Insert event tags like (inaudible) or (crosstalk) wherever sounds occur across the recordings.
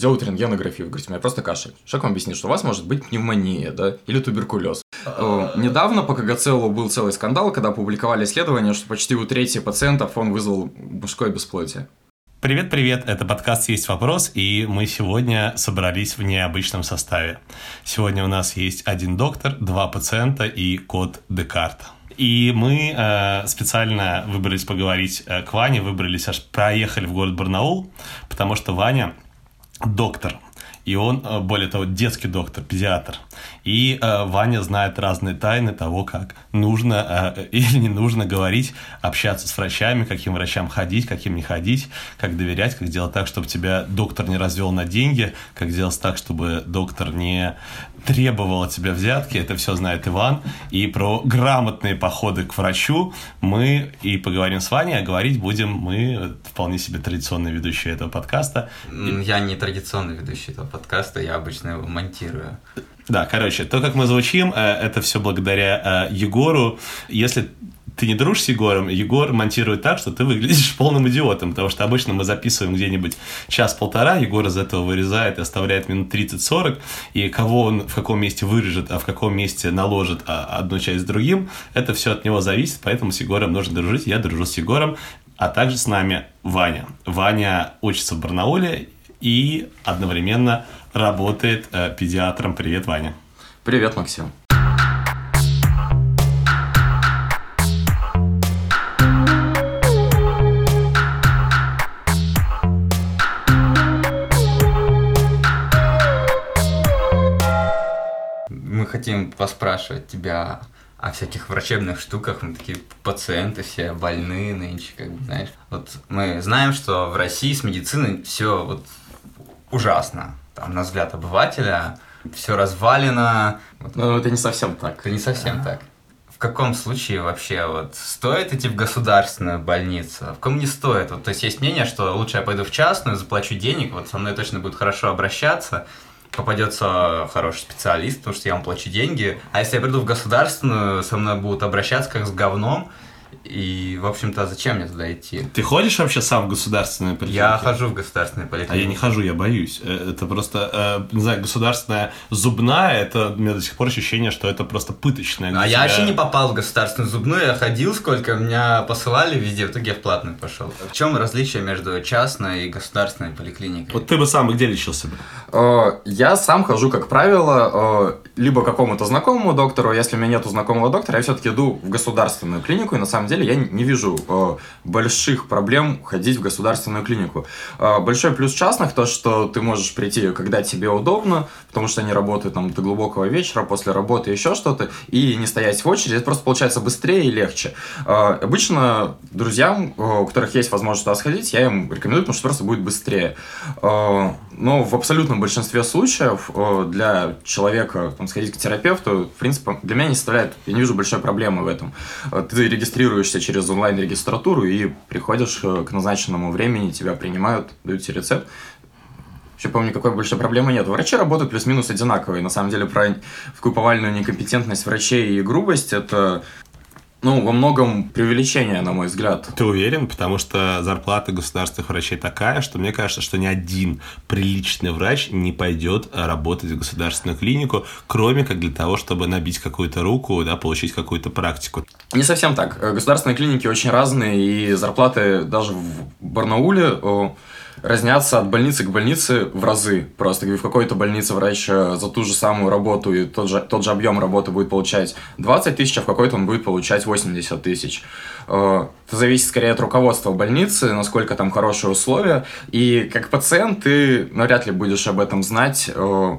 делают рентгенографию, говорите, у меня просто кашель. Человек вам объяснит, что у вас может быть пневмония, да, или туберкулез. Э, недавно по КГЦЛу был целый скандал, когда опубликовали исследование, что почти у трети пациентов он вызвал мужское бесплодие. Привет-привет, это подкаст «Есть вопрос», и мы сегодня собрались в необычном составе. Сегодня у нас есть один доктор, два пациента и код Декарта. И мы э, специально выбрались поговорить э, к Ване, выбрались аж проехали в город Барнаул, потому что Ваня доктор, и он, э, более того, детский доктор, педиатр. И э, Ваня знает разные тайны того, как нужно э, (laughs) или не нужно говорить, общаться с врачами, каким врачам ходить, каким не ходить, как доверять, как делать так, чтобы тебя доктор не развел на деньги, как делать так, чтобы доктор не требовал от тебя взятки. Это все знает Иван. И про грамотные походы к врачу мы и поговорим с Ваней, а говорить будем мы вполне себе традиционные ведущие этого подкаста. Я не традиционный ведущий этого подкаста, я обычно его монтирую. Да, короче, то, как мы звучим, э, это все благодаря э, Егору. Если ты не дружишь с Егором, Егор монтирует так, что ты выглядишь (laughs) полным идиотом, потому что обычно мы записываем где-нибудь час-полтора, Егор из этого вырезает и оставляет минут 30-40, и кого он в каком месте вырежет, а в каком месте наложит а, одну часть с другим, это все от него зависит, поэтому с Егором нужно дружить, я дружу с Егором, а также с нами Ваня. Ваня учится в Барнауле и одновременно работает э, педиатром. Привет, Ваня. Привет, Максим. Хотим поспрашивать тебя о всяких врачебных штуках, мы такие пациенты все больные нынче, как бы, знаешь. Вот мы знаем, что в России с медициной все вот ужасно там, на взгляд обывателя, все развалено. Ну, это не совсем так. Это не совсем так. В каком случае вообще вот стоит идти в государственную больницу, а в ком не стоит? Вот, то есть есть мнение, что лучше я пойду в частную, заплачу денег, вот со мной точно будет хорошо обращаться, попадется хороший специалист, потому что я вам плачу деньги. А если я приду в государственную, со мной будут обращаться как с говном, и, в общем-то, зачем мне туда идти? Ты ходишь вообще сам в государственную поликлинику? Я хожу в государственную поликлинику. А я не хожу, я боюсь. Э, это просто, э, не знаю, государственная зубная, это у меня до сих пор ощущение, что это просто пыточная. А я вообще не попал в государственную зубную, я ходил сколько, меня посылали везде, в итоге я в платную пошел. В чем различие между частной и государственной поликлиникой? Вот ты бы сам где лечился бы? Э, я сам хожу, как правило, либо какому-то знакомому доктору, если у меня нету знакомого доктора, я все-таки иду в государственную клинику, и на самом деле я не вижу э, больших проблем ходить в государственную клинику. Э, большой плюс частных то, что ты можешь прийти, когда тебе удобно, потому что они работают там до глубокого вечера, после работы еще что-то, и не стоять в очереди, это просто получается быстрее и легче. Э, обычно друзьям, у которых есть возможность туда сходить, я им рекомендую, потому что просто будет быстрее. Но в абсолютном большинстве случаев для человека там, сходить к терапевту, в принципе, для меня не составляет, я не вижу большой проблемы в этом. Ты регистрируешь регистрируешься через онлайн-регистратуру и приходишь э, к назначенному времени, тебя принимают, дают тебе рецепт. Еще помню, какой большой проблемы нет. Врачи работают плюс-минус одинаковые. На самом деле, про такую повальную некомпетентность врачей и грубость, это ну, во многом преувеличение, на мой взгляд. Ты уверен? Потому что зарплата государственных врачей такая, что мне кажется, что ни один приличный врач не пойдет работать в государственную клинику, кроме как для того, чтобы набить какую-то руку, да, получить какую-то практику. Не совсем так. Государственные клиники очень разные, и зарплаты даже в Барнауле разнятся от больницы к больнице в разы. Просто в какой-то больнице врач э, за ту же самую работу и тот же, тот же объем работы будет получать 20 тысяч, а в какой-то он будет получать 80 тысяч. Э, это зависит скорее от руководства больницы, насколько там хорошие условия. И как пациент ты навряд ли будешь об этом знать, э,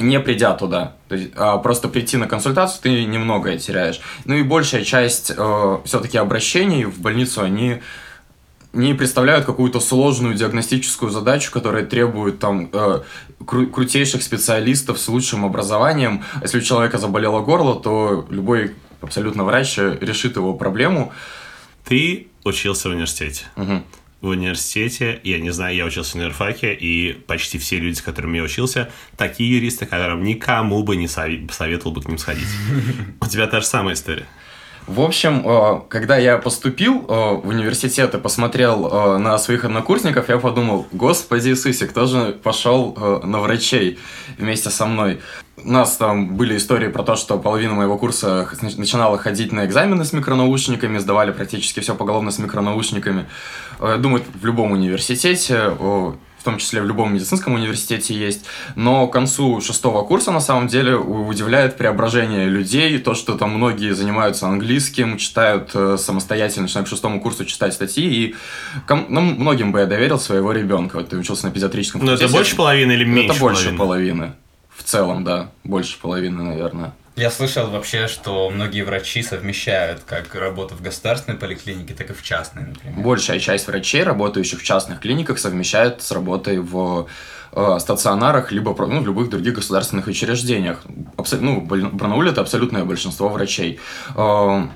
не придя туда. То есть, а просто прийти на консультацию ты немногое теряешь. Ну и большая часть э, все-таки обращений в больницу, они не представляют какую-то сложную диагностическую задачу, которая требует там э, кру- крутейших специалистов с лучшим образованием. Если у человека заболело горло, то любой абсолютно врач решит его проблему. Ты учился в университете. Угу. В университете, я не знаю, я учился в универфаке, и почти все люди, с которыми я учился, такие юристы, которым никому бы не советовал бы к ним сходить. (laughs) У тебя та же самая история. В общем, э, когда я поступил э, в университет и посмотрел э, на своих однокурсников, я подумал, господи Иисусе, кто же пошел на врачей вместе со мной? У нас там были истории про то, что половина моего курса начинала ходить на экзамены с микронаушниками, сдавали практически все поголовно с микронаушниками. Думаю, в любом университете в том числе в любом медицинском университете есть, но к концу шестого курса на самом деле удивляет преображение людей, то, что там многие занимаются английским, читают э, самостоятельно, начинают к шестому курсу читать статьи, и ну, многим бы я доверил своего ребенка. Вот ты учился на педиатрическом Но это больше половины или меньше Это больше половины? половины. В целом, да, больше половины, наверное. Я слышал вообще, что многие врачи совмещают как работу в государственной поликлинике, так и в частной, например. Большая часть врачей, работающих в частных клиниках, совмещает с работой в э, стационарах, либо ну, в любых других государственных учреждениях. Абсо- ну, Барнауле это абсолютное большинство врачей. Э,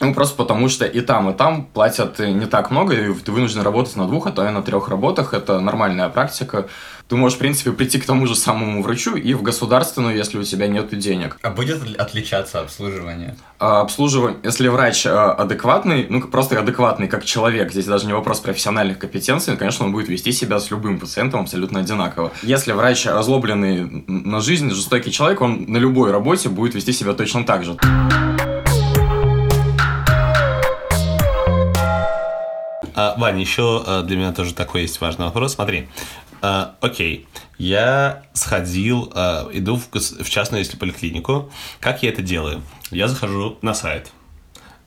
ну, просто потому что и там, и там платят не так много, и ты вынужден работать на двух, а то и на трех работах. Это нормальная практика. Ты можешь, в принципе, прийти к тому же самому врачу и в государственную, если у тебя нет денег. А будет отличаться обслуживание? А, обслуживание, если врач а, адекватный, ну, просто адекватный как человек, здесь даже не вопрос профессиональных компетенций, конечно, он будет вести себя с любым пациентом абсолютно одинаково. Если врач озлобленный на жизнь, жестокий человек, он на любой работе будет вести себя точно так же. А, Ваня, еще а, для меня тоже такой есть важный вопрос. Смотри, а, окей, я сходил, а, иду в, в частную, если поликлинику. Как я это делаю? Я захожу на сайт,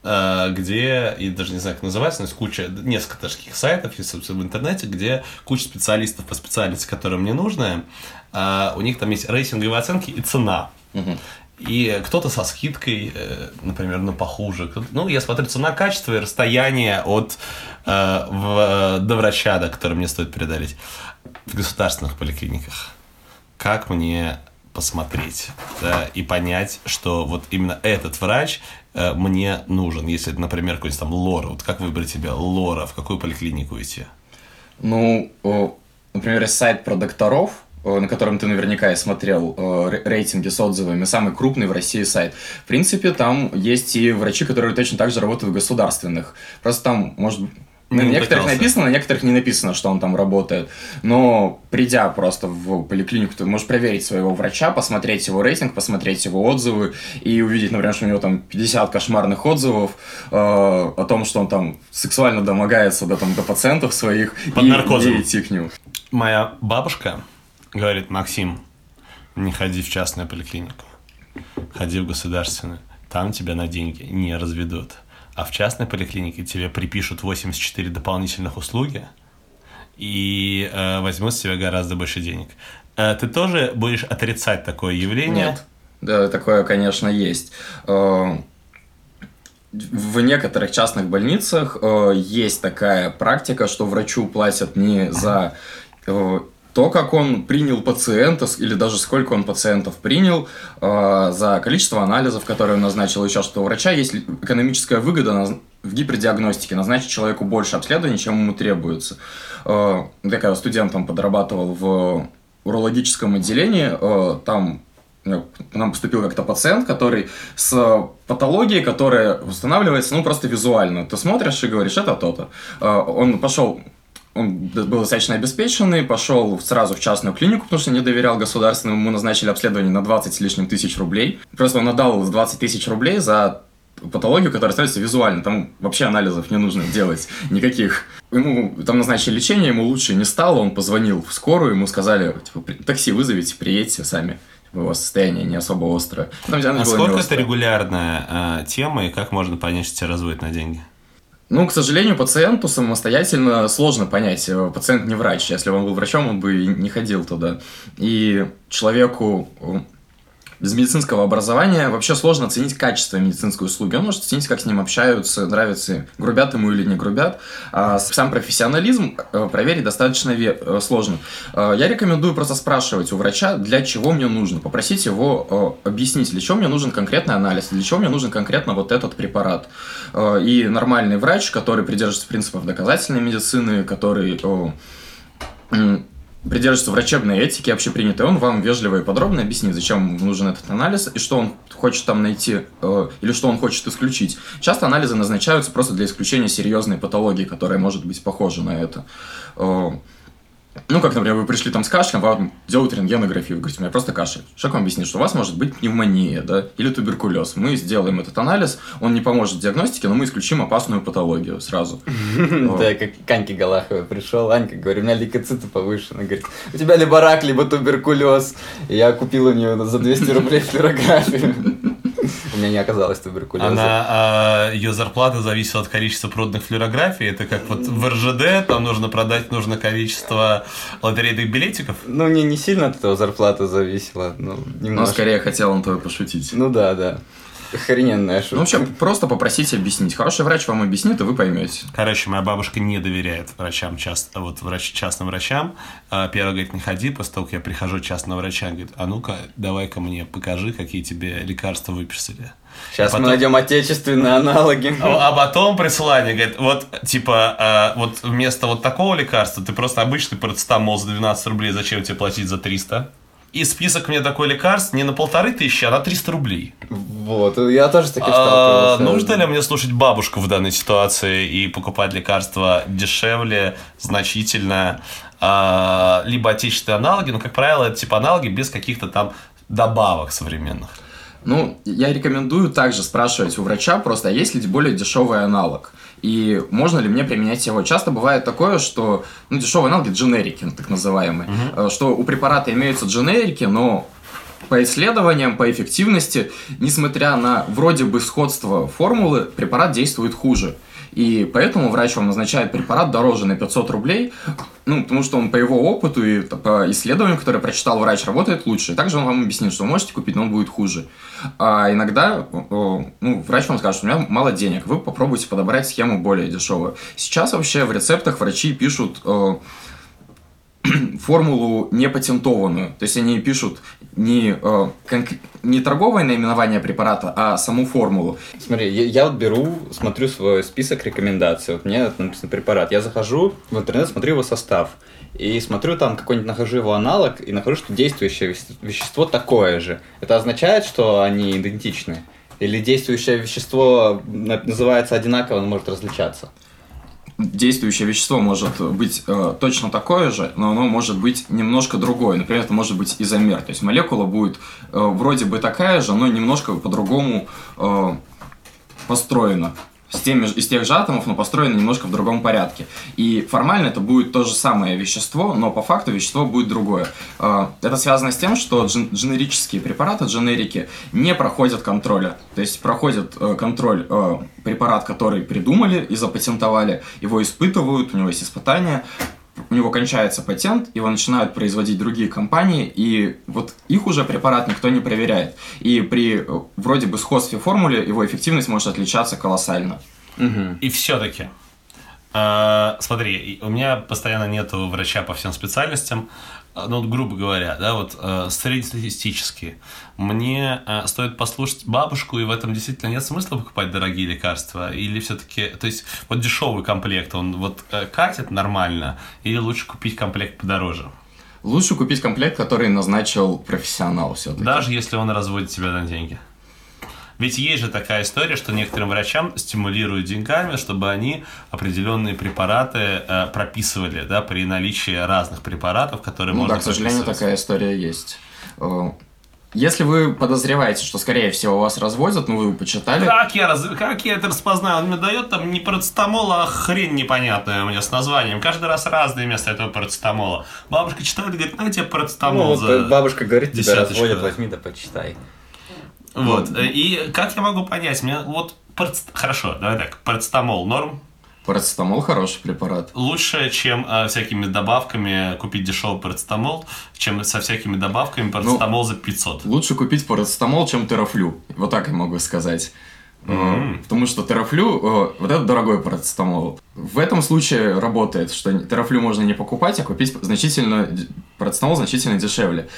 а, где, и даже не знаю, как называется, но есть куча, несколько таких сайтов в интернете, где куча специалистов по специальности, которая мне нужная, а, у них там есть рейтинговые оценки и цена. Угу. И кто-то со скидкой, э, например, на похуже. Ну, я смотрю цена, качество и расстояние от э, в, до врача, да, который мне стоит преодолеть в государственных поликлиниках. Как мне посмотреть да, и понять, что вот именно этот врач э, мне нужен. Если, например, какой-нибудь там лора, вот как выбрать себе лора, в какую поликлинику идти? Ну, например, сайт про докторов, на котором ты наверняка и смотрел э, рейтинги с отзывами, самый крупный в России сайт. В принципе, там есть и врачи, которые точно так же работают в государственных. Просто там, может на не некоторых написано, на некоторых не написано, что он там работает. Но придя просто в поликлинику, ты можешь проверить своего врача, посмотреть его рейтинг, посмотреть его отзывы и увидеть, например, что у него там 50 кошмарных отзывов э, о том, что он там сексуально домогается до, там, до пациентов своих. Под и, наркозом. И идти к нему. Моя бабушка говорит, Максим, не ходи в частную поликлинику, ходи в государственную, там тебя на деньги не разведут. А в частной поликлинике тебе припишут 84 дополнительных услуги и э, возьмут с тебя гораздо больше денег. Э, ты тоже будешь отрицать такое явление? Нет. Да, такое, конечно, есть. Э, в некоторых частных больницах э, есть такая практика, что врачу платят не за э, то, как он принял пациента, или даже сколько он пациентов принял, э, за количество анализов, которые он назначил, еще что у врача есть экономическая выгода на, в гипердиагностике, назначить человеку больше обследований, чем ему требуется. Э, такая студентом подрабатывал в урологическом отделении, э, там к нам поступил как-то пациент, который с патологией, которая восстанавливается, ну, просто визуально. Ты смотришь и говоришь, это то-то. Он пошел он был достаточно обеспеченный, пошел сразу в частную клинику, потому что не доверял государственному, ему назначили обследование на 20 с лишним тысяч рублей. Просто он отдал 20 тысяч рублей за патологию, которая становится визуально. Там вообще анализов не нужно делать никаких. Ему там назначили лечение, ему лучше не стало, он позвонил в скорую, ему сказали, типа, такси вызовите, приедьте сами. Его состояние не особо острое. Там, а сколько это регулярная э, тема, и как можно понять, что тебя разводят на деньги? Ну, к сожалению, пациенту самостоятельно сложно понять. Э, пациент не врач. Если бы он был врачом, он бы не ходил туда. И человеку без медицинского образования вообще сложно оценить качество медицинской услуги. Он может оценить, как с ним общаются, нравится, грубят ему или не грубят. А сам профессионализм э, проверить достаточно э, сложно. Э, я рекомендую просто спрашивать у врача, для чего мне нужно. Попросить его объяснить, для чего мне нужен конкретный анализ, для чего мне нужен конкретно вот этот препарат. И нормальный врач, который придерживается принципов доказательной медицины, который придерживается врачебной этики общепринятой, он вам вежливо и подробно объяснит, зачем нужен этот анализ и что он хочет там найти э, или что он хочет исключить. Часто анализы назначаются просто для исключения серьезной патологии, которая может быть похожа на это. Э, ну, как, например, вы пришли там с кашлем, вам делают рентгенографию, вы говорите, у меня просто кашель. Человек вам объяснит, что у вас может быть пневмония, да, или туберкулез. Мы сделаем этот анализ, он не поможет в диагностике, но мы исключим опасную патологию сразу. (laughs) Да, как к Аньке Галаховой пришел, Анька говорит, у меня лейкоциты повышены. Говорит, у тебя либо рак, либо туберкулез. Я купил у нее за 200 рублей (laughs) флюорографию. У меня не оказалось туберкулеза. Она, а, ее зарплата зависела от количества проданных флюорографий. Это как вот в РЖД, там нужно продать нужное количество лотерейных билетиков. Ну, не, не сильно от этого зарплата зависела. Ну, Но немножко. скорее хотел он твой пошутить. Ну да, да. Охрененная шутка. Ну, вообще, просто попросите объяснить. Хороший врач вам объяснит, и вы поймете. Короче, моя бабушка не доверяет врачам, часто, вот врач, частным врачам. А, Первый говорит, не ходи, после того, как я прихожу к частному врача, говорит, а ну-ка, давай-ка мне покажи, какие тебе лекарства выписали. Сейчас А потом- мы найдем отечественные аналоги. А а потом присылание, говорит, вот, типа, вот вместо вот такого лекарства ты просто обычный парацетамол за 12 рублей, зачем тебе платить за 300? И список мне такой лекарств не на полторы тысячи, а на 300 рублей. Вот, я тоже с таким А, сталкивался. нужно ли мне слушать бабушку в данной ситуации и покупать лекарства дешевле, значительно, а, либо отечественные аналоги, но, как правило, это типа аналоги без каких-то там добавок современных. Ну, я рекомендую также спрашивать у врача просто, а есть ли более дешевый аналог? И можно ли мне применять его? Часто бывает такое, что ну, дешевые аналоги дженерики, так называемые, э, что у препарата имеются дженерики, но по исследованиям, по эффективности, несмотря на вроде бы сходство формулы, препарат действует хуже. И поэтому врач вам назначает препарат дороже на 500 рублей, ну, потому что он по его опыту и по исследованиям, которые прочитал врач, работает лучше. Также он вам объяснит, что вы можете купить, но он будет хуже. А иногда ну, врач вам скажет, что у меня мало денег, вы попробуйте подобрать схему более дешевую. Сейчас вообще в рецептах врачи пишут (clears throat) формулу не патентованную. То есть они пишут не, э, конк- не торговое наименование препарата, а саму формулу. Смотри, я, я вот беру, смотрю свой список рекомендаций. Вот мне там написан препарат. Я захожу в интернет, смотрю его состав. И смотрю там какой-нибудь, нахожу его аналог, и нахожу, что действующее вещество такое же. Это означает, что они идентичны? Или действующее вещество на- называется одинаково, но может различаться? Действующее вещество может быть э, точно такое же, но оно может быть немножко другое. Например, это может быть изомер. То есть молекула будет э, вроде бы такая же, но немножко по-другому э, построена. С теми, из тех же атомов, но построена немножко в другом порядке. И формально это будет то же самое вещество, но по факту вещество будет другое. Э, Это связано с тем, что джен- дженерические препараты, дженерики, не проходят контроля. То есть проходит э, контроль э, препарат, который придумали и запатентовали, его испытывают, у него есть испытания, у него кончается патент, его начинают производить другие компании, и вот их уже препарат никто не проверяет. И при э, вроде бы сходстве формулы его эффективность может отличаться колоссально. И все-таки, э, смотри, у меня постоянно нету врача по всем специальностям, э, ну, вот, грубо говоря, да, вот э, среднестатистически, мне э, стоит послушать бабушку, и в этом действительно нет смысла покупать дорогие лекарства, или все-таки, то есть, вот дешевый комплект, он вот э, катит нормально, или лучше купить комплект подороже? Лучше купить комплект, который назначил профессионал все-таки. Даже если он разводит тебя на деньги. Ведь есть же такая история, что некоторым врачам стимулируют деньгами, чтобы они определенные препараты э, прописывали, да, при наличии разных препаратов, которые Ну можно да, к сожалению, такая история есть. Э, Если вы подозреваете, что, скорее всего, вас разводят, ну, вы почитали, Как я, раз- как я это распознаю? Он мне дает там не парацетамол, а хрень непонятная у меня с названием. Каждый раз разное вместо этого парацетамола. Бабушка читает и говорит, на тебе Ну, парацетамол вот за... бабушка говорит, тебя десяточку, разводят, да. возьми да почитай. Вот. И как я могу понять? Мне вот... Хорошо, давай так. Парацетамол норм? парацетамол хороший препарат. лучше, чем э, всякими добавками купить дешевый парацетамол, чем со всякими добавками парацетамол за 500. Лучше купить парацетамол, чем терафлю. Вот так я могу сказать. Мгм. Потому что терафлю, э, вот это дорогой парацетамол. В этом случае работает, что терафлю можно не покупать, а купить значительно, процетамол значительно дешевле.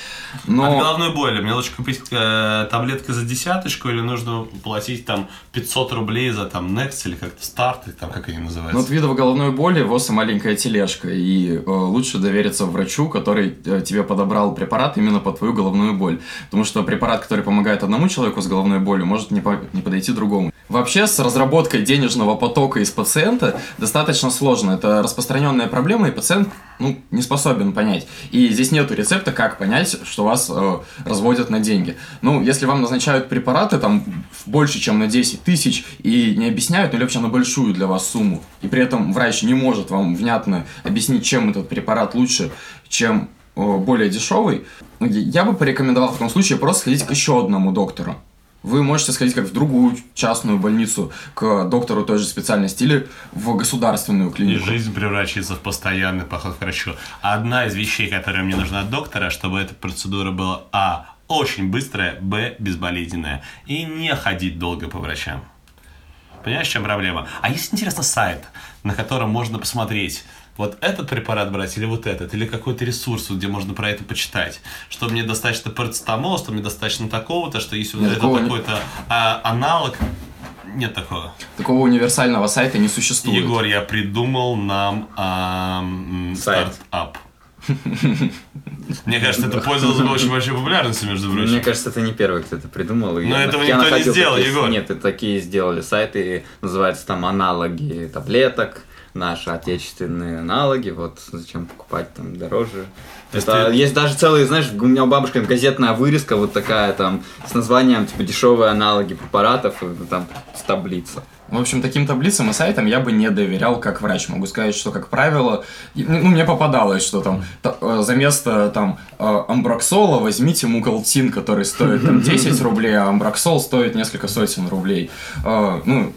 Но... От головной боли мне лучше купить э, таблетки за десяточку или нужно платить там 500 рублей за там Next или как-то старт, там как они называются? Ну, от видов головной боли ВОЗ маленькая тележка, и э, лучше довериться врачу, который э, тебе подобрал препарат именно по твою головную боль. Потому что препарат, который помогает одному человеку с головной болью, может не, по не подойти другому. Вообще, с разработкой денежного потока из пациента достаточно сложно. Это распространенная проблема, и пациент ну, не способен понять. И здесь нету рецепта, как понять, что вас э, разводят на деньги. Ну, если вам назначают препараты там больше, чем на 10 тысяч, и не объясняют, ну, или вообще на большую для вас сумму, и при этом врач не может вам внятно объяснить, чем этот препарат лучше, чем э, более дешевый, я бы порекомендовал в таком случае просто сходить к еще одному доктору. Вы можете сходить как в другую частную больницу к доктору той же специальности или в государственную клинику. И жизнь превращается в постоянный поход к врачу. Одна из вещей, которая мне нужна от доктора, чтобы эта процедура была а. очень быстрая, б. безболезненная. И не ходить долго по врачам. Понимаешь, в чем проблема? А есть, интересно, сайт, на котором можно посмотреть, вот этот препарат брать или вот этот, или какой-то ресурс, где можно про это почитать, что мне достаточно парацетамола, что мне достаточно такого-то, что если вот это такой-то а, аналог, нет такого. Такого универсального сайта не существует. Егор, я придумал нам а, стартап. Мне кажется, это пользовалось бы очень большой популярностью, между прочим. Мне кажется, это не первый, кто это придумал. Но этого никто не сделал, Егор. Нет, такие сделали сайты, называются там аналоги таблеток, наши отечественные аналоги, вот зачем покупать там дороже. Это, ты... Есть даже целые, знаешь, у меня у бабушки газетная вырезка вот такая там с названием типа дешевые аналоги препаратов, там с таблица. В общем, таким таблицам и сайтам я бы не доверял как врач. Могу сказать, что, как правило, ну, мне попадалось, что там э, за место там э, амброксола возьмите мукалтин, который стоит там (laughs) 10 рублей, а амброксол стоит несколько сотен рублей. Э, ну,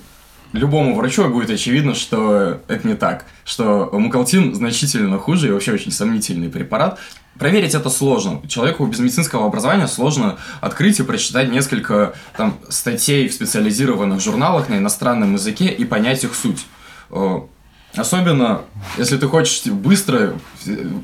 любому врачу будет очевидно, что это не так, что мукалтин значительно хуже и вообще очень сомнительный препарат. Проверить это сложно. Человеку без медицинского образования сложно открыть и прочитать несколько там, статей в специализированных журналах на иностранном языке и понять их суть. Э, Особенно, если ты хочешь быстро,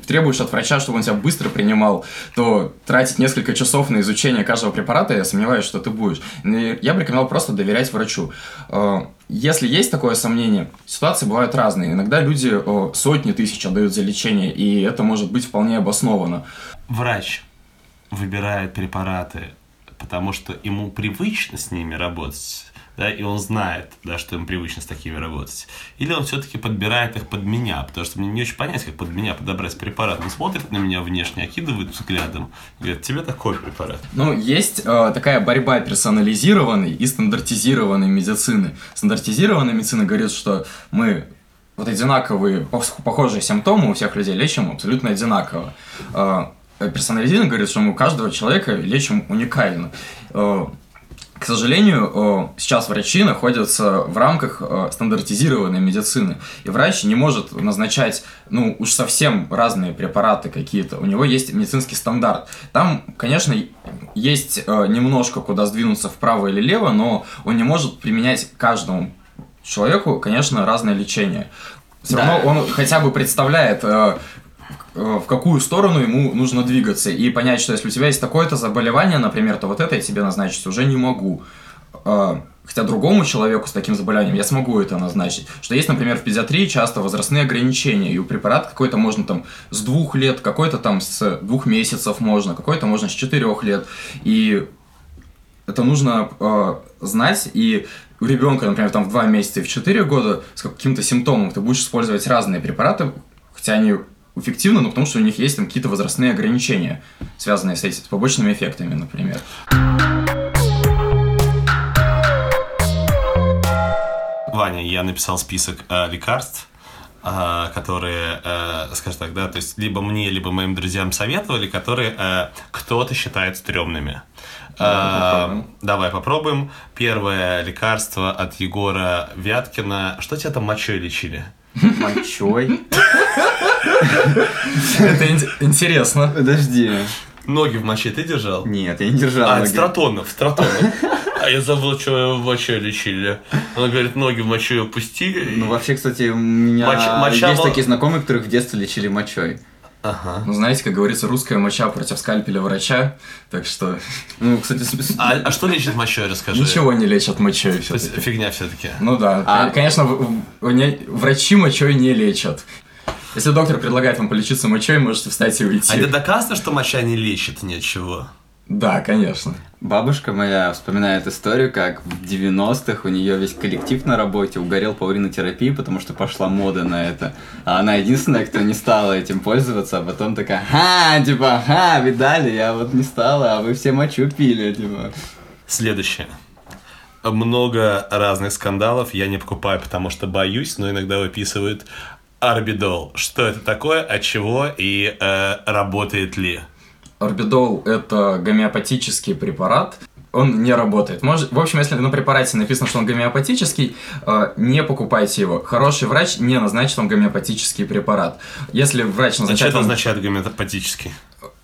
требуешь от врача, чтобы он тебя быстро принимал, то тратить несколько часов на изучение каждого препарата, я сомневаюсь, что ты будешь. Я бы рекомендовал просто доверять врачу. Э, если есть такое сомнение, ситуации бывают разные. Иногда люди сотни тысяч отдают за лечение, и это может быть вполне обосновано. Врач выбирает препараты, потому что ему привычно с ними работать да, и он знает, да, что им привычно с такими работать. Или он все-таки подбирает их под меня, потому что мне не очень понять, как под меня подобрать препарат. Он смотрит на меня внешне, окидывает взглядом, говорит, тебе такой препарат. Ну, есть э, такая борьба персонализированной и стандартизированной медицины. Стандартизированная медицина говорит, что мы вот одинаковые, похожие симптомы у всех людей лечим абсолютно одинаково. Э, персонализированно говорит, что мы у каждого человека лечим уникально. Э, к сожалению, сейчас врачи находятся в рамках стандартизированной медицины, и врач не может назначать, ну, уж совсем разные препараты какие-то. У него есть медицинский стандарт. Там, конечно, есть немножко куда сдвинуться вправо или лево, но он не может применять каждому человеку, конечно, разное лечение. Все да. равно он хотя бы представляет Э, в какую сторону ему нужно двигаться, и понять, что если у тебя есть такое-то заболевание, например, то вот это я тебе назначить уже не могу. Э, хотя другому человеку с таким заболеванием я смогу это назначить. Что есть, например, в педиатрии часто возрастные ограничения, и у препарата какой-то можно там с двух лет, какой-то там с двух месяцев можно, какой-то можно с четырех лет. И это нужно э, знать, и у ребенка, например, там в два месяца и в четыре года с каким-то симптомом ты будешь использовать разные препараты, хотя они эффективно, но потому что у них есть там какие-то возрастные ограничения, связанные с, этими, побочными эффектами, например. Ваня, я написал список э, лекарств, э, которые, э, скажем так, да, то есть либо мне, либо моим друзьям советовали, которые э, кто-то считает стрёмными. Давай попробуем. давай попробуем. Первое лекарство от Егора Вяткина. Что тебя там мочой лечили? Мочой? Это интересно. Подожди. Ноги в моче ты держал? Нет, я не держал А, ноги. стратонов, стратонов. (laughs) А я забыл, что в мочой лечили. Она говорит, ноги в мочой опустили. Ну, вообще, кстати, у меня Моча- моча есть была- такие знакомые, которых в детстве лечили мочой. Ага. Ну, знаете, как говорится, русская моча против скальпеля врача, так что Ну, кстати, А, а что лечит мочой, расскажи. ничего не лечат мочой То есть все-таки. фигня все-таки. Ну да, А- конечно, в- в- не- врачи мочой не лечат. Если доктор предлагает вам полечиться мочой, можете встать и уйти. А это доказано, что моча не лечит ничего? Да, конечно. Бабушка моя вспоминает историю, как в 90-х у нее весь коллектив на работе угорел по уринотерапии, потому что пошла мода на это. А она единственная, кто не стала этим пользоваться, а потом такая, ха, типа, ха, видали, я вот не стала, а вы все мочу пили, типа. Следующее. Много разных скандалов я не покупаю, потому что боюсь, но иногда выписывают Арбидол. Что это такое, от чего и э, работает ли? Орбидол – это гомеопатический препарат. Он не работает. Может, в общем, если на препарате написано, что он гомеопатический, э, не покупайте его. Хороший врач не назначит вам гомеопатический препарат. Если врач назначает это вам... означает гомеопатический.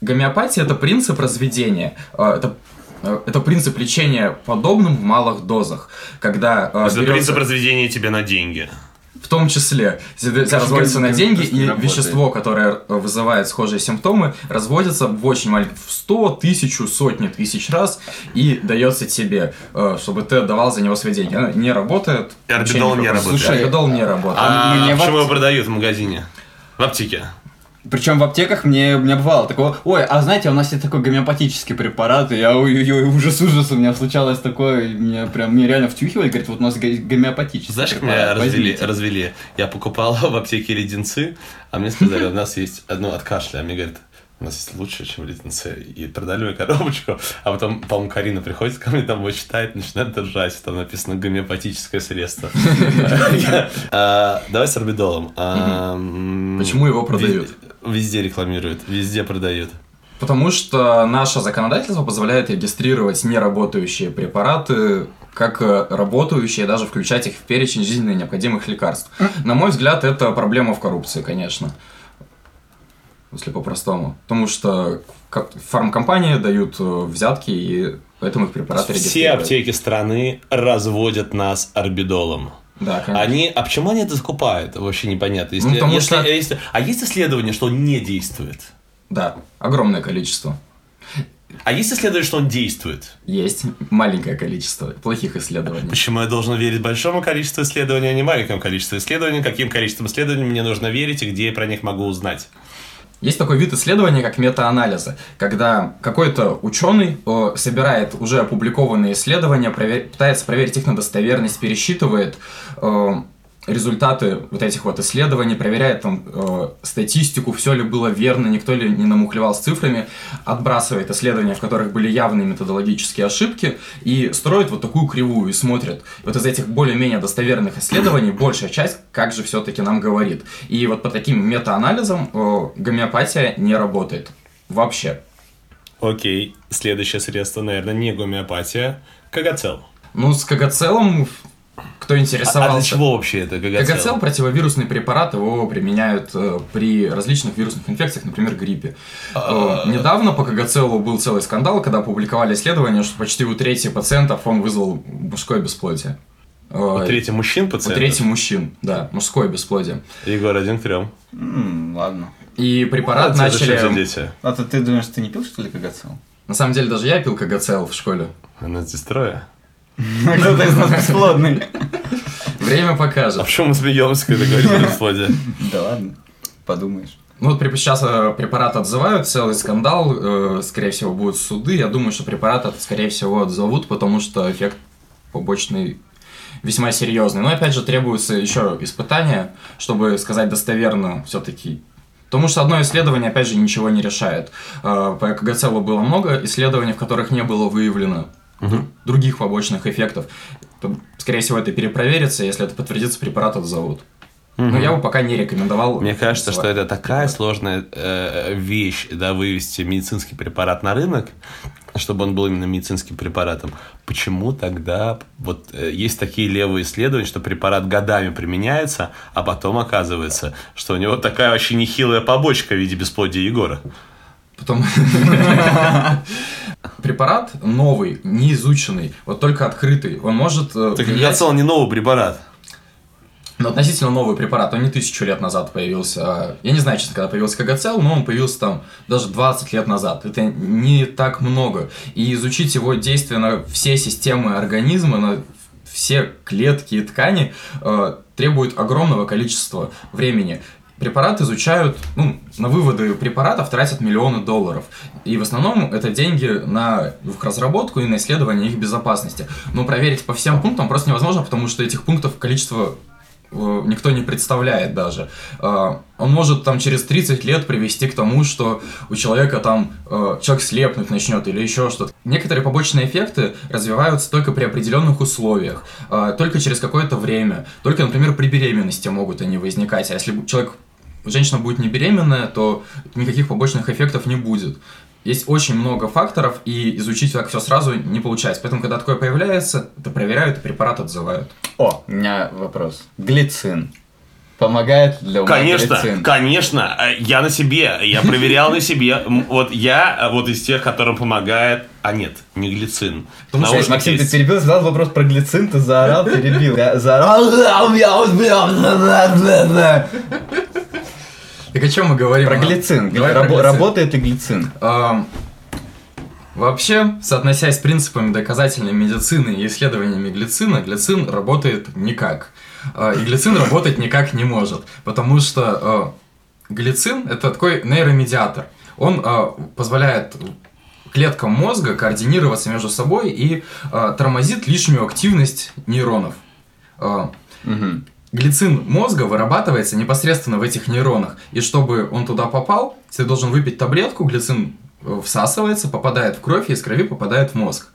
Гомеопатия – это принцип разведения. Э, Это э, это принцип лечения подобным в малых дозах, когда э, это берется- принцип разведения тебя на деньги. В том числе, Как разводится на деньги, и работает. вещество, которое вызывает схожие симптомы, разводится в очень маленьком, в 100, тысячу, сотни тысяч раз и дается тебе, э, чтобы ты отдавал за него свои деньги. Оно не работает. Орбидол не работает. Слушай, орбидол не работает. А мне почему его продают в магазине? В аптеке. Причем в аптеках мне, у меня бывало такого, ой, а знаете, у нас есть такой гомеопатический препарат, и я, ой-ой-ой, ужас-ужас, у меня случалось такое, и меня прям, мне реально втюхивали, говорит, вот у нас го- гомеопатический Знаешь, как меня развели, возьмите». развели? Я покупал (laughs) в аптеке леденцы, а мне сказали, у нас есть одно от кашля. А мне говорят, у нас есть лучше, чем леденцы. И продали мне коробочку. А потом, по-моему, Карина приходит ко мне, там его читает, начинает держать. Там написано гомеопатическое средство. А, Давай с орбидолом. А, Почему его продают? вез- Везде рекламируют, везде продают. Потому что наше законодательство позволяет регистрировать неработающие препараты как э, работающие, даже включать их в перечень жизненно необходимых лекарств. На мой взгляд, это проблема в коррупции, конечно. Если по-простому. Потому что ко- фармкомпании дают э, взятки, и поэтому их препараты Все аптеки страны разводят нас орбидолом. Да, конечно. Они, а почему они это закупают? Вообще непонятно. Если, Ну, потому если- что- если- а есть исследование, что он не действует? Да, огромное количество. А есть исследование, что он действует? Есть маленькое количество плохих исследований. Почему я должен верить большому количеству исследований, а не маленькому количеству исследований? Каким количеством исследований мне нужно верить и где я про них могу узнать? Есть такой вид исследования, как метаанализы, когда какой-то ученый э, собирает уже опубликованные исследования, провер- пытается проверить их на достоверность, пересчитывает э, результаты вот этих вот исследований, проверяет там э, статистику, все ли было верно, никто ли не намухлевал с цифрами, отбрасывает исследования, в которых были явные методологические ошибки, и строит вот такую кривую и смотрит. Вот из этих более-менее достоверных исследований большая часть как же все-таки нам говорит. И вот по таким метаанализам э, гомеопатия не работает. Вообще. Окей, следующее средство, наверное, не гомеопатия, кагацел. Ну, с кагацелом, кто А, а интересовался... для чего вообще это кагацел? Кагацел противовирусный препарат, его применяют э, при различных вирусных инфекциях, например, гриппе. Э, недавно по Кагацелу был целый скандал, когда опубликовали исследование, что почти у трети пациентов он вызвал мужское бесплодие. Э, У трети мужчин у пациентов? трети мужчин, да, мужское бесплодие. Егор, один к трем. Ладно. И препарат начали... дети? А то ты думаешь, ты не пил, что ли, кагацел? На самом деле, даже я пил Кагацел в школе. У нас здесь трое. Кто-то из нас бесплодный. Время А покажет. почему мы смеемся, когда говорим о бесплодии? Да ладно, подумаешь. Ну вот сейчас э, препарат отзывают, целый скандал, э, скорее всего, будут суды. Я думаю, что препарат, скорее всего, отзовут, потому что эффект побочный весьма серьезный. Но опять же требуются еще испытания, чтобы сказать достоверно все-таки. Потому что одно исследование, опять же, ничего не решает. Э, По КГЦЛу было много исследований, в которых не было выявлено дру- других побочных эффектов. То, Скорее всего, это перепроверится, если это подтвердится, препарат отзовут. Но я бы пока не рекомендовал. Мне кажется, что это такая сложная э, вещь, да, вывести медицинский препарат на рынок, чтобы он был именно медицинским препаратом. Почему тогда вот э, есть такие левые исследования, что препарат годами применяется, а потом оказывается, что у него такая вообще нехилая побочка в виде бесплодия Егора? Потом... (laughs) препарат новый, не изученный, вот только открытый, он может э, Так влиять- не новый препарат. но относительно новый препарат, он не тысячу лет назад появился. а, Я не знаю, честно, когда появился КГЦЛ, но он появился там даже 20 лет назад. Это не так много. И изучить его действие на все системы организма, на все клетки и ткани э, требует огромного количества времени. Препарат изучают, ну, на выводы препаратов тратят миллионы долларов. И в основном это деньги на их разработку и на исследование их безопасности. Но проверить по всем пунктам просто невозможно, потому что этих пунктов количество э, никто не представляет даже. Э, Он может там через 30 лет привести к тому, что у человека там э, человек слепнуть начнет или еще что-то. Некоторые побочные эффекты развиваются только при определенных условиях, только через какое-то время, только, например, при беременности могут они возникать. А если человек, женщина будет не беременная, то никаких побочных эффектов не будет. Есть очень много факторов, и изучить так все сразу не получается. Поэтому, когда такое появляется, это проверяют и препарат отзывают. О, у меня вопрос. Глицин. Помогает для ума Конечно, глицин? конечно. Э, Я на себе, я проверял на себе. Вот я э, вот из тех, которым помогает... А нет, не глицин. Потому что, Максим, ты перебил, задал вопрос про глицин, ты заорал, (laughs) перебил. Я заорал. Так о чем мы говорим? Про А, глицин. Давай Рабо- про глицин. Работает ли глицин? Ам, Вообще, соотносясь с принципами доказательной медицины и исследованиями глицина, глицин работает никак. А, И глицин работать никак не может, потому что а, глицин – это такой нейромедиатор. Он а, позволяет клеткам мозга координироваться между собой и а, тормозит лишнюю активность нейронов. А, Мгм. Глицин мозга вырабатывается непосредственно в этих нейронах. И чтобы он туда попал, ты должен выпить таблетку, глицин э, всасывается, попадает в кровь и из крови попадает в мозг.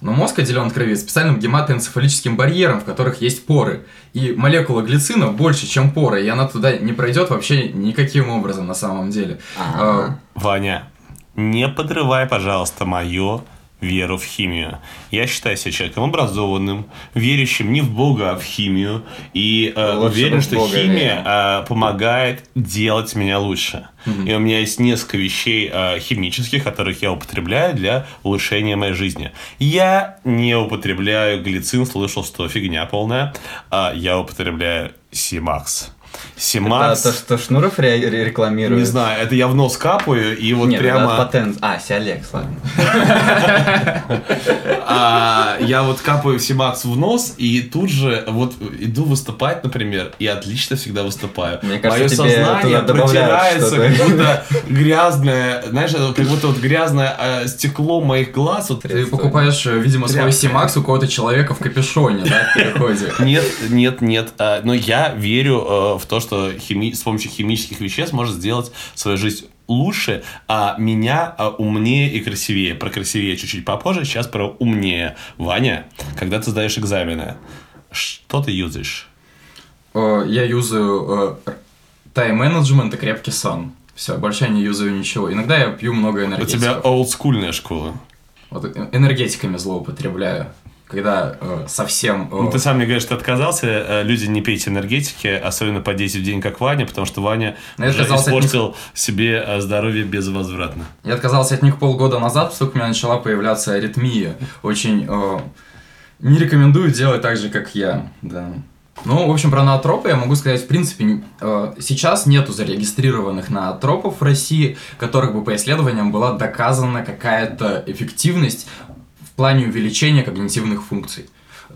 Но мозг отделен от крови специальным гематоэнцефалическим барьером, в которых есть поры. И молекула глицина больше, чем поры, и она туда не пройдет вообще никаким образом на самом деле. Ага. Ваня, не подрывай, пожалуйста, мою веру в химию. Я считаю себя человеком образованным, верящим не в Бога, а в химию. И э, Лучше бы уверен, что Бога химия э, помогает делать меня лучше. И у меня есть несколько вещей э, химических, которых я употребляю для улучшения моей жизни. Я не употребляю глицин, слышал, что фигня полная. А я употребляю Симакс. Это Симакс... то, что Шнуров ре- ре- рекламирует. Не знаю, это я в нос капаю, и вот Нет, прямо... это патент. А, Сиалекс, ладно. (laughs) а, я вот капаю Симакс в нос, и тут же вот иду выступать, например, и отлично всегда выступаю. Мне кажется, Мое сознание протирается, как будто грязное, знаешь, это как будто вот грязное э, стекло моих глаз. Вот. Ты покупаешь, э, видимо, свой. Симакс у какого-то человека в капюшоне, да, в переходе. Нет, нет, нет. а, Но я верю э, в то, что хими- с помощью химических веществ можно сделать свою жизнь лучше, а меня а, умнее и красивее. Про красивее чуть-чуть попозже, сейчас про умнее. Ваня, когда ты сдаешь экзамены, что ты юзаешь? Э, Я юзаю э, тайм-менеджмент и крепкий сон. Все, больше я не юзаю ничего. Иногда я пью много У энергетиков. тебя олдскульная школа. Вот э- энергетиками злоупотребляю. Когда э, совсем... э, Ну, ты сам мне говоришь, что отказался. э, Люди, не пейте энергетики, особенно по 10 в день, как Ваня, потому что Ваня я уже от них. испортил себе э, здоровье безвозвратно. Я отказался от них полгода назад, поскольку у меня начала появляться аритмия. Очень э, не рекомендую делать так же, как я. Да. Ну, в общем, про наотропы я могу сказать, в принципе, э, сейчас нету зарегистрированных наотропов в России, которых бы по исследованиям была доказана какая-то эффективность плане увеличения когнитивных функций.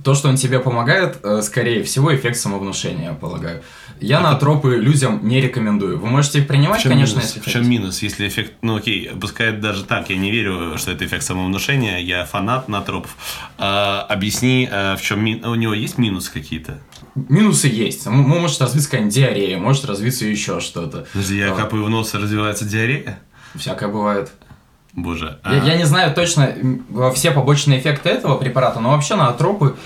То, что он тебе помогает, э, скорее всего, эффект самовнушения, я полагаю. Я наотропы людям не рекомендую. Вы можете их принимать, В чем, конечно, минус? если в чем хотите. минус? Если эффект, ну окей, пускай даже так, я не верю, что это эффект самовнушения, я фанат натропов. А, объясни, а, в чем мин... у него есть минусы какие-то? Минусы есть. Может развиться какая-нибудь диарея, может развиться еще что-то. Подожди, я А, капаю в нос, и развивается диарея? Всякое бывает. Боже. а- Я, я не знаю точно все побочные эффекты этого препарата, но вообще на атропы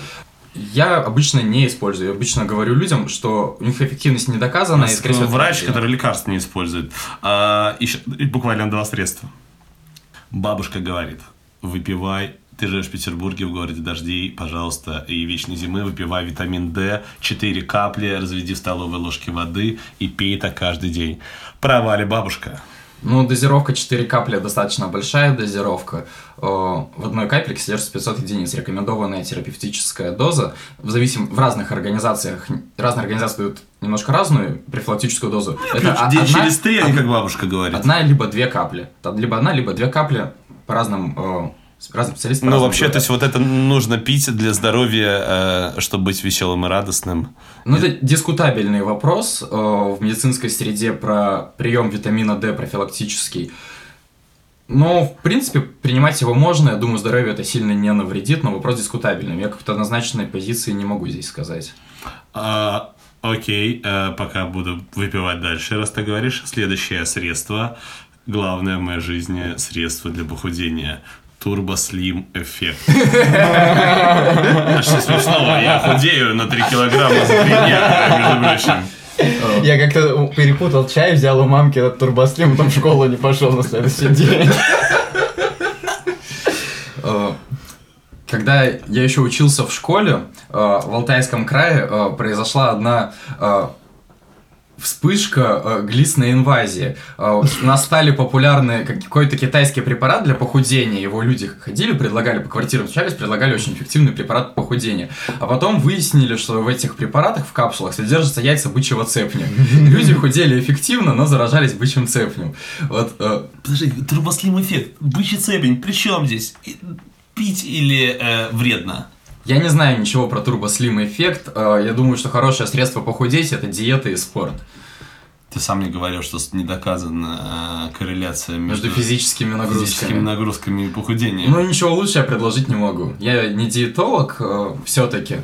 я обычно не использую. Я обычно говорю людям, что у них эффективность не доказана. и, нас скорее всего, врач, который лекарств не использует. А, еще буквально два средства. Бабушка говорит, выпивай ты живешь в Петербурге, в городе дождей, пожалуйста, и вечной зимы, выпивай витамин D, 4 капли, разведи в столовой ложке воды и пей это каждый день. Права ли бабушка? Ну, дозировка 4 капли достаточно большая дозировка. Э, В одной капельке содержится 500 единиц. Рекомендованная терапевтическая доза. В зависим... в разных организациях, разные организации дают немножко разную профилактическую дозу. Это о- День одна- через три, а не как бабушка говорит. Одна либо две капли. Либо одна, либо две капли по разным, с- разным специалистам. Ну, вообще, то говорят. есть вот это нужно пить для здоровья, э, чтобы быть веселым и радостным. Ну, это дискутабельный вопрос э, в медицинской среде про прием витамина D профилактический. Но, в принципе, принимать его можно. Я думаю, здоровью это сильно не навредит, но вопрос дискутабельный. Я как-то однозначной позиции не могу здесь сказать. А, окей, э, пока буду выпивать дальше, раз ты говоришь. Следующее средство, главное в моей жизни средство для похудения. Турбослим эффект. А что смешного? Я худею на 3 килограмма за 3 дня, между прочим. Я как-то перепутал чай, взял у мамки этот турбослим, потом в школу не пошел на следующий день. Э, Когда я еще учился в школе, э, в Алтайском крае э, произошла одна вспышка э, глистной инвазии. Э, У стали популярны как- какой-то китайский препарат для похудения. Его люди ходили, предлагали по квартирам, встречались, предлагали очень эффективный препарат похудения. А потом выяснили, что в этих препаратах, в капсулах, содержатся яйца бычьего цепня. Люди худели эффективно, но заражались бычьим цепнем. Вот э, Подожди, турбослим эффект, бычий цепень, при чем здесь? Пить или э, вредно? Я не знаю ничего про турбослим эффект. Э, Я думаю, что хорошее средство похудеть это диета и спорт. Ты сам мне говорил, что не доказана э, корреляция Между между, физическими физическими нагрузками. нагрузками и похудением. Ну ничего лучше я предложить не могу. Я не диетолог все-таки.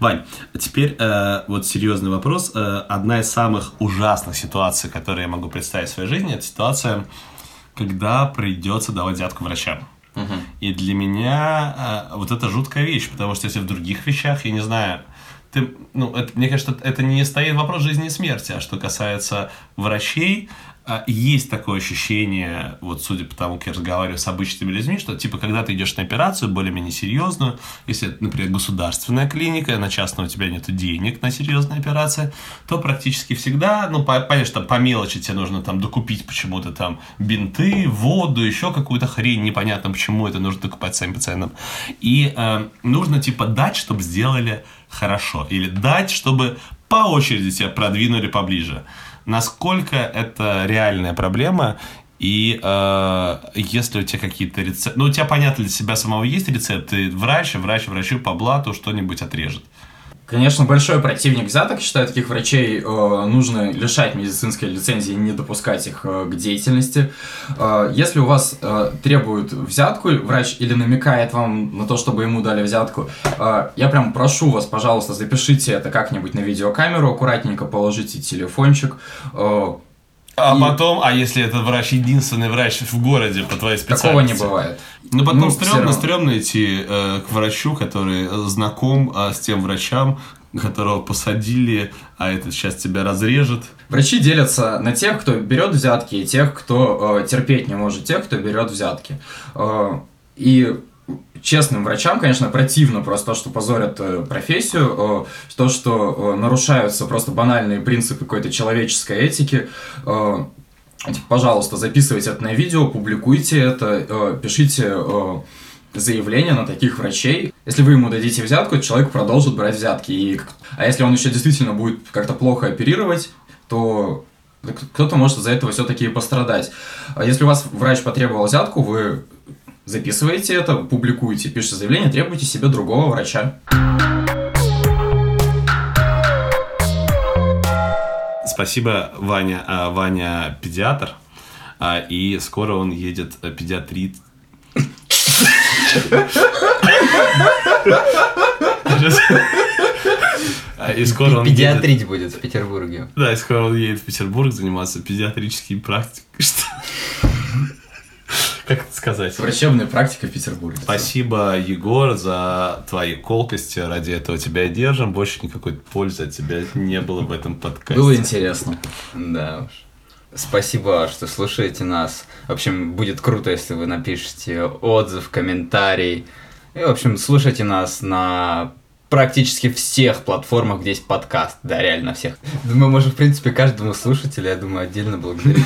Вань, теперь э, вот серьезный вопрос. Э, одна из самых ужасных ситуаций, которые я могу представить в своей жизни, это ситуация, когда придется давать взятку врачам. И для меня э, вот это жуткая вещь, потому что если в других вещах, я не знаю, ты, ну, это, мне кажется, это не стоит вопрос жизни и смерти, а что касается врачей, есть такое ощущение, вот судя по тому, как я разговариваю с обычными людьми, что типа, когда ты идешь на операцию более-менее серьезную, если например, государственная клиника, на частном у тебя нет денег на серьезные операции, то практически всегда, ну, по- понятно, что по мелочи тебе нужно там докупить почему-то там бинты, воду, еще какую-то хрень, непонятно почему это нужно докупать самим пациентам. И э, нужно типа дать, чтобы сделали хорошо, или дать, чтобы по очереди тебя продвинули поближе. Насколько это реальная проблема, и э, если у тебя какие-то рецепты... Ну, у тебя, понятно, для себя самого есть рецепты. Врач, врач врачу по блату что-нибудь отрежет. Конечно, большой противник взяток. Считаю, таких врачей э, нужно лишать медицинской лицензии и не допускать их э, к деятельности. Э, если у вас э, требуют взятку, врач или намекает вам на то, чтобы ему дали взятку, э, я прям прошу вас, пожалуйста, запишите это как-нибудь на видеокамеру, аккуратненько положите телефончик. э, А И- потом, а если этот врач единственный врач в городе по твоей специальности? такого не бывает. Ну, потом Ну, стрёмно, равно. стрёмно идти э, к врачу, который э, знаком э, с тем врачам, которого посадили, а этот сейчас тебя разрежет. Врачи делятся на тех, кто берет взятки, и тех, кто э, терпеть не может, тех, кто берет взятки. Э, и честным врачам, конечно, противно просто то, что позорят э, профессию, э, то, что э, нарушаются просто банальные принципы какой-то человеческой этики. Типа, пожалуйста, записывайте это на видео, публикуйте это, пишите заявление на таких врачей. Если вы ему дадите взятку, человек продолжит брать взятки. И, а если он еще действительно будет как-то плохо оперировать, то кто-то может из-за этого все-таки пострадать. А если у вас врач потребовал взятку, вы записываете это, публикуете, пишете заявление, требуйте себе другого врача. Спасибо, Ваня. А, Ваня педиатр, а, и скоро он едет э, педиатрит. А, И скоро он едет- Педиатрить будет в Петербурге. Да, и скоро он едет в Петербург заниматься педиатрическими практиками. Что? Как это сказать? Врачебная практика в Петербурге. Спасибо, Егор, за твои колкости. Ради этого тебя и держим. Больше никакой пользы от тебя не было в этом подкасте. Было интересно. Да уж. Спасибо, что слушаете нас. В общем, будет круто, если вы напишите отзыв, комментарий. И, в общем, слушайте нас на практически всех платформах, где есть подкаст. Да, реально всех. Мы можем, в принципе, каждому слушателю, я думаю, отдельно благодарить.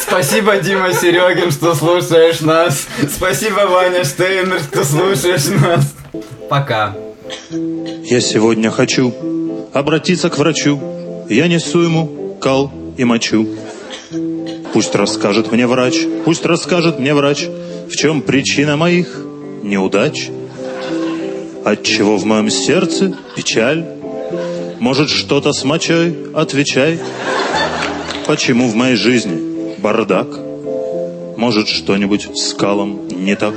Спасибо, Дима Серегин, что слушаешь нас. Спасибо, Ваня Штейнер, что слушаешь нас. Пока. Я сегодня хочу обратиться к врачу. Я несу ему кал и мочу. Пусть расскажет мне врач, пусть расскажет мне врач, в чем причина моих неудач. Отчего в моем сердце печаль? Может, что-то с мочой? Отвечай. Почему в моей жизни бардак? Может, что-нибудь с калом не так?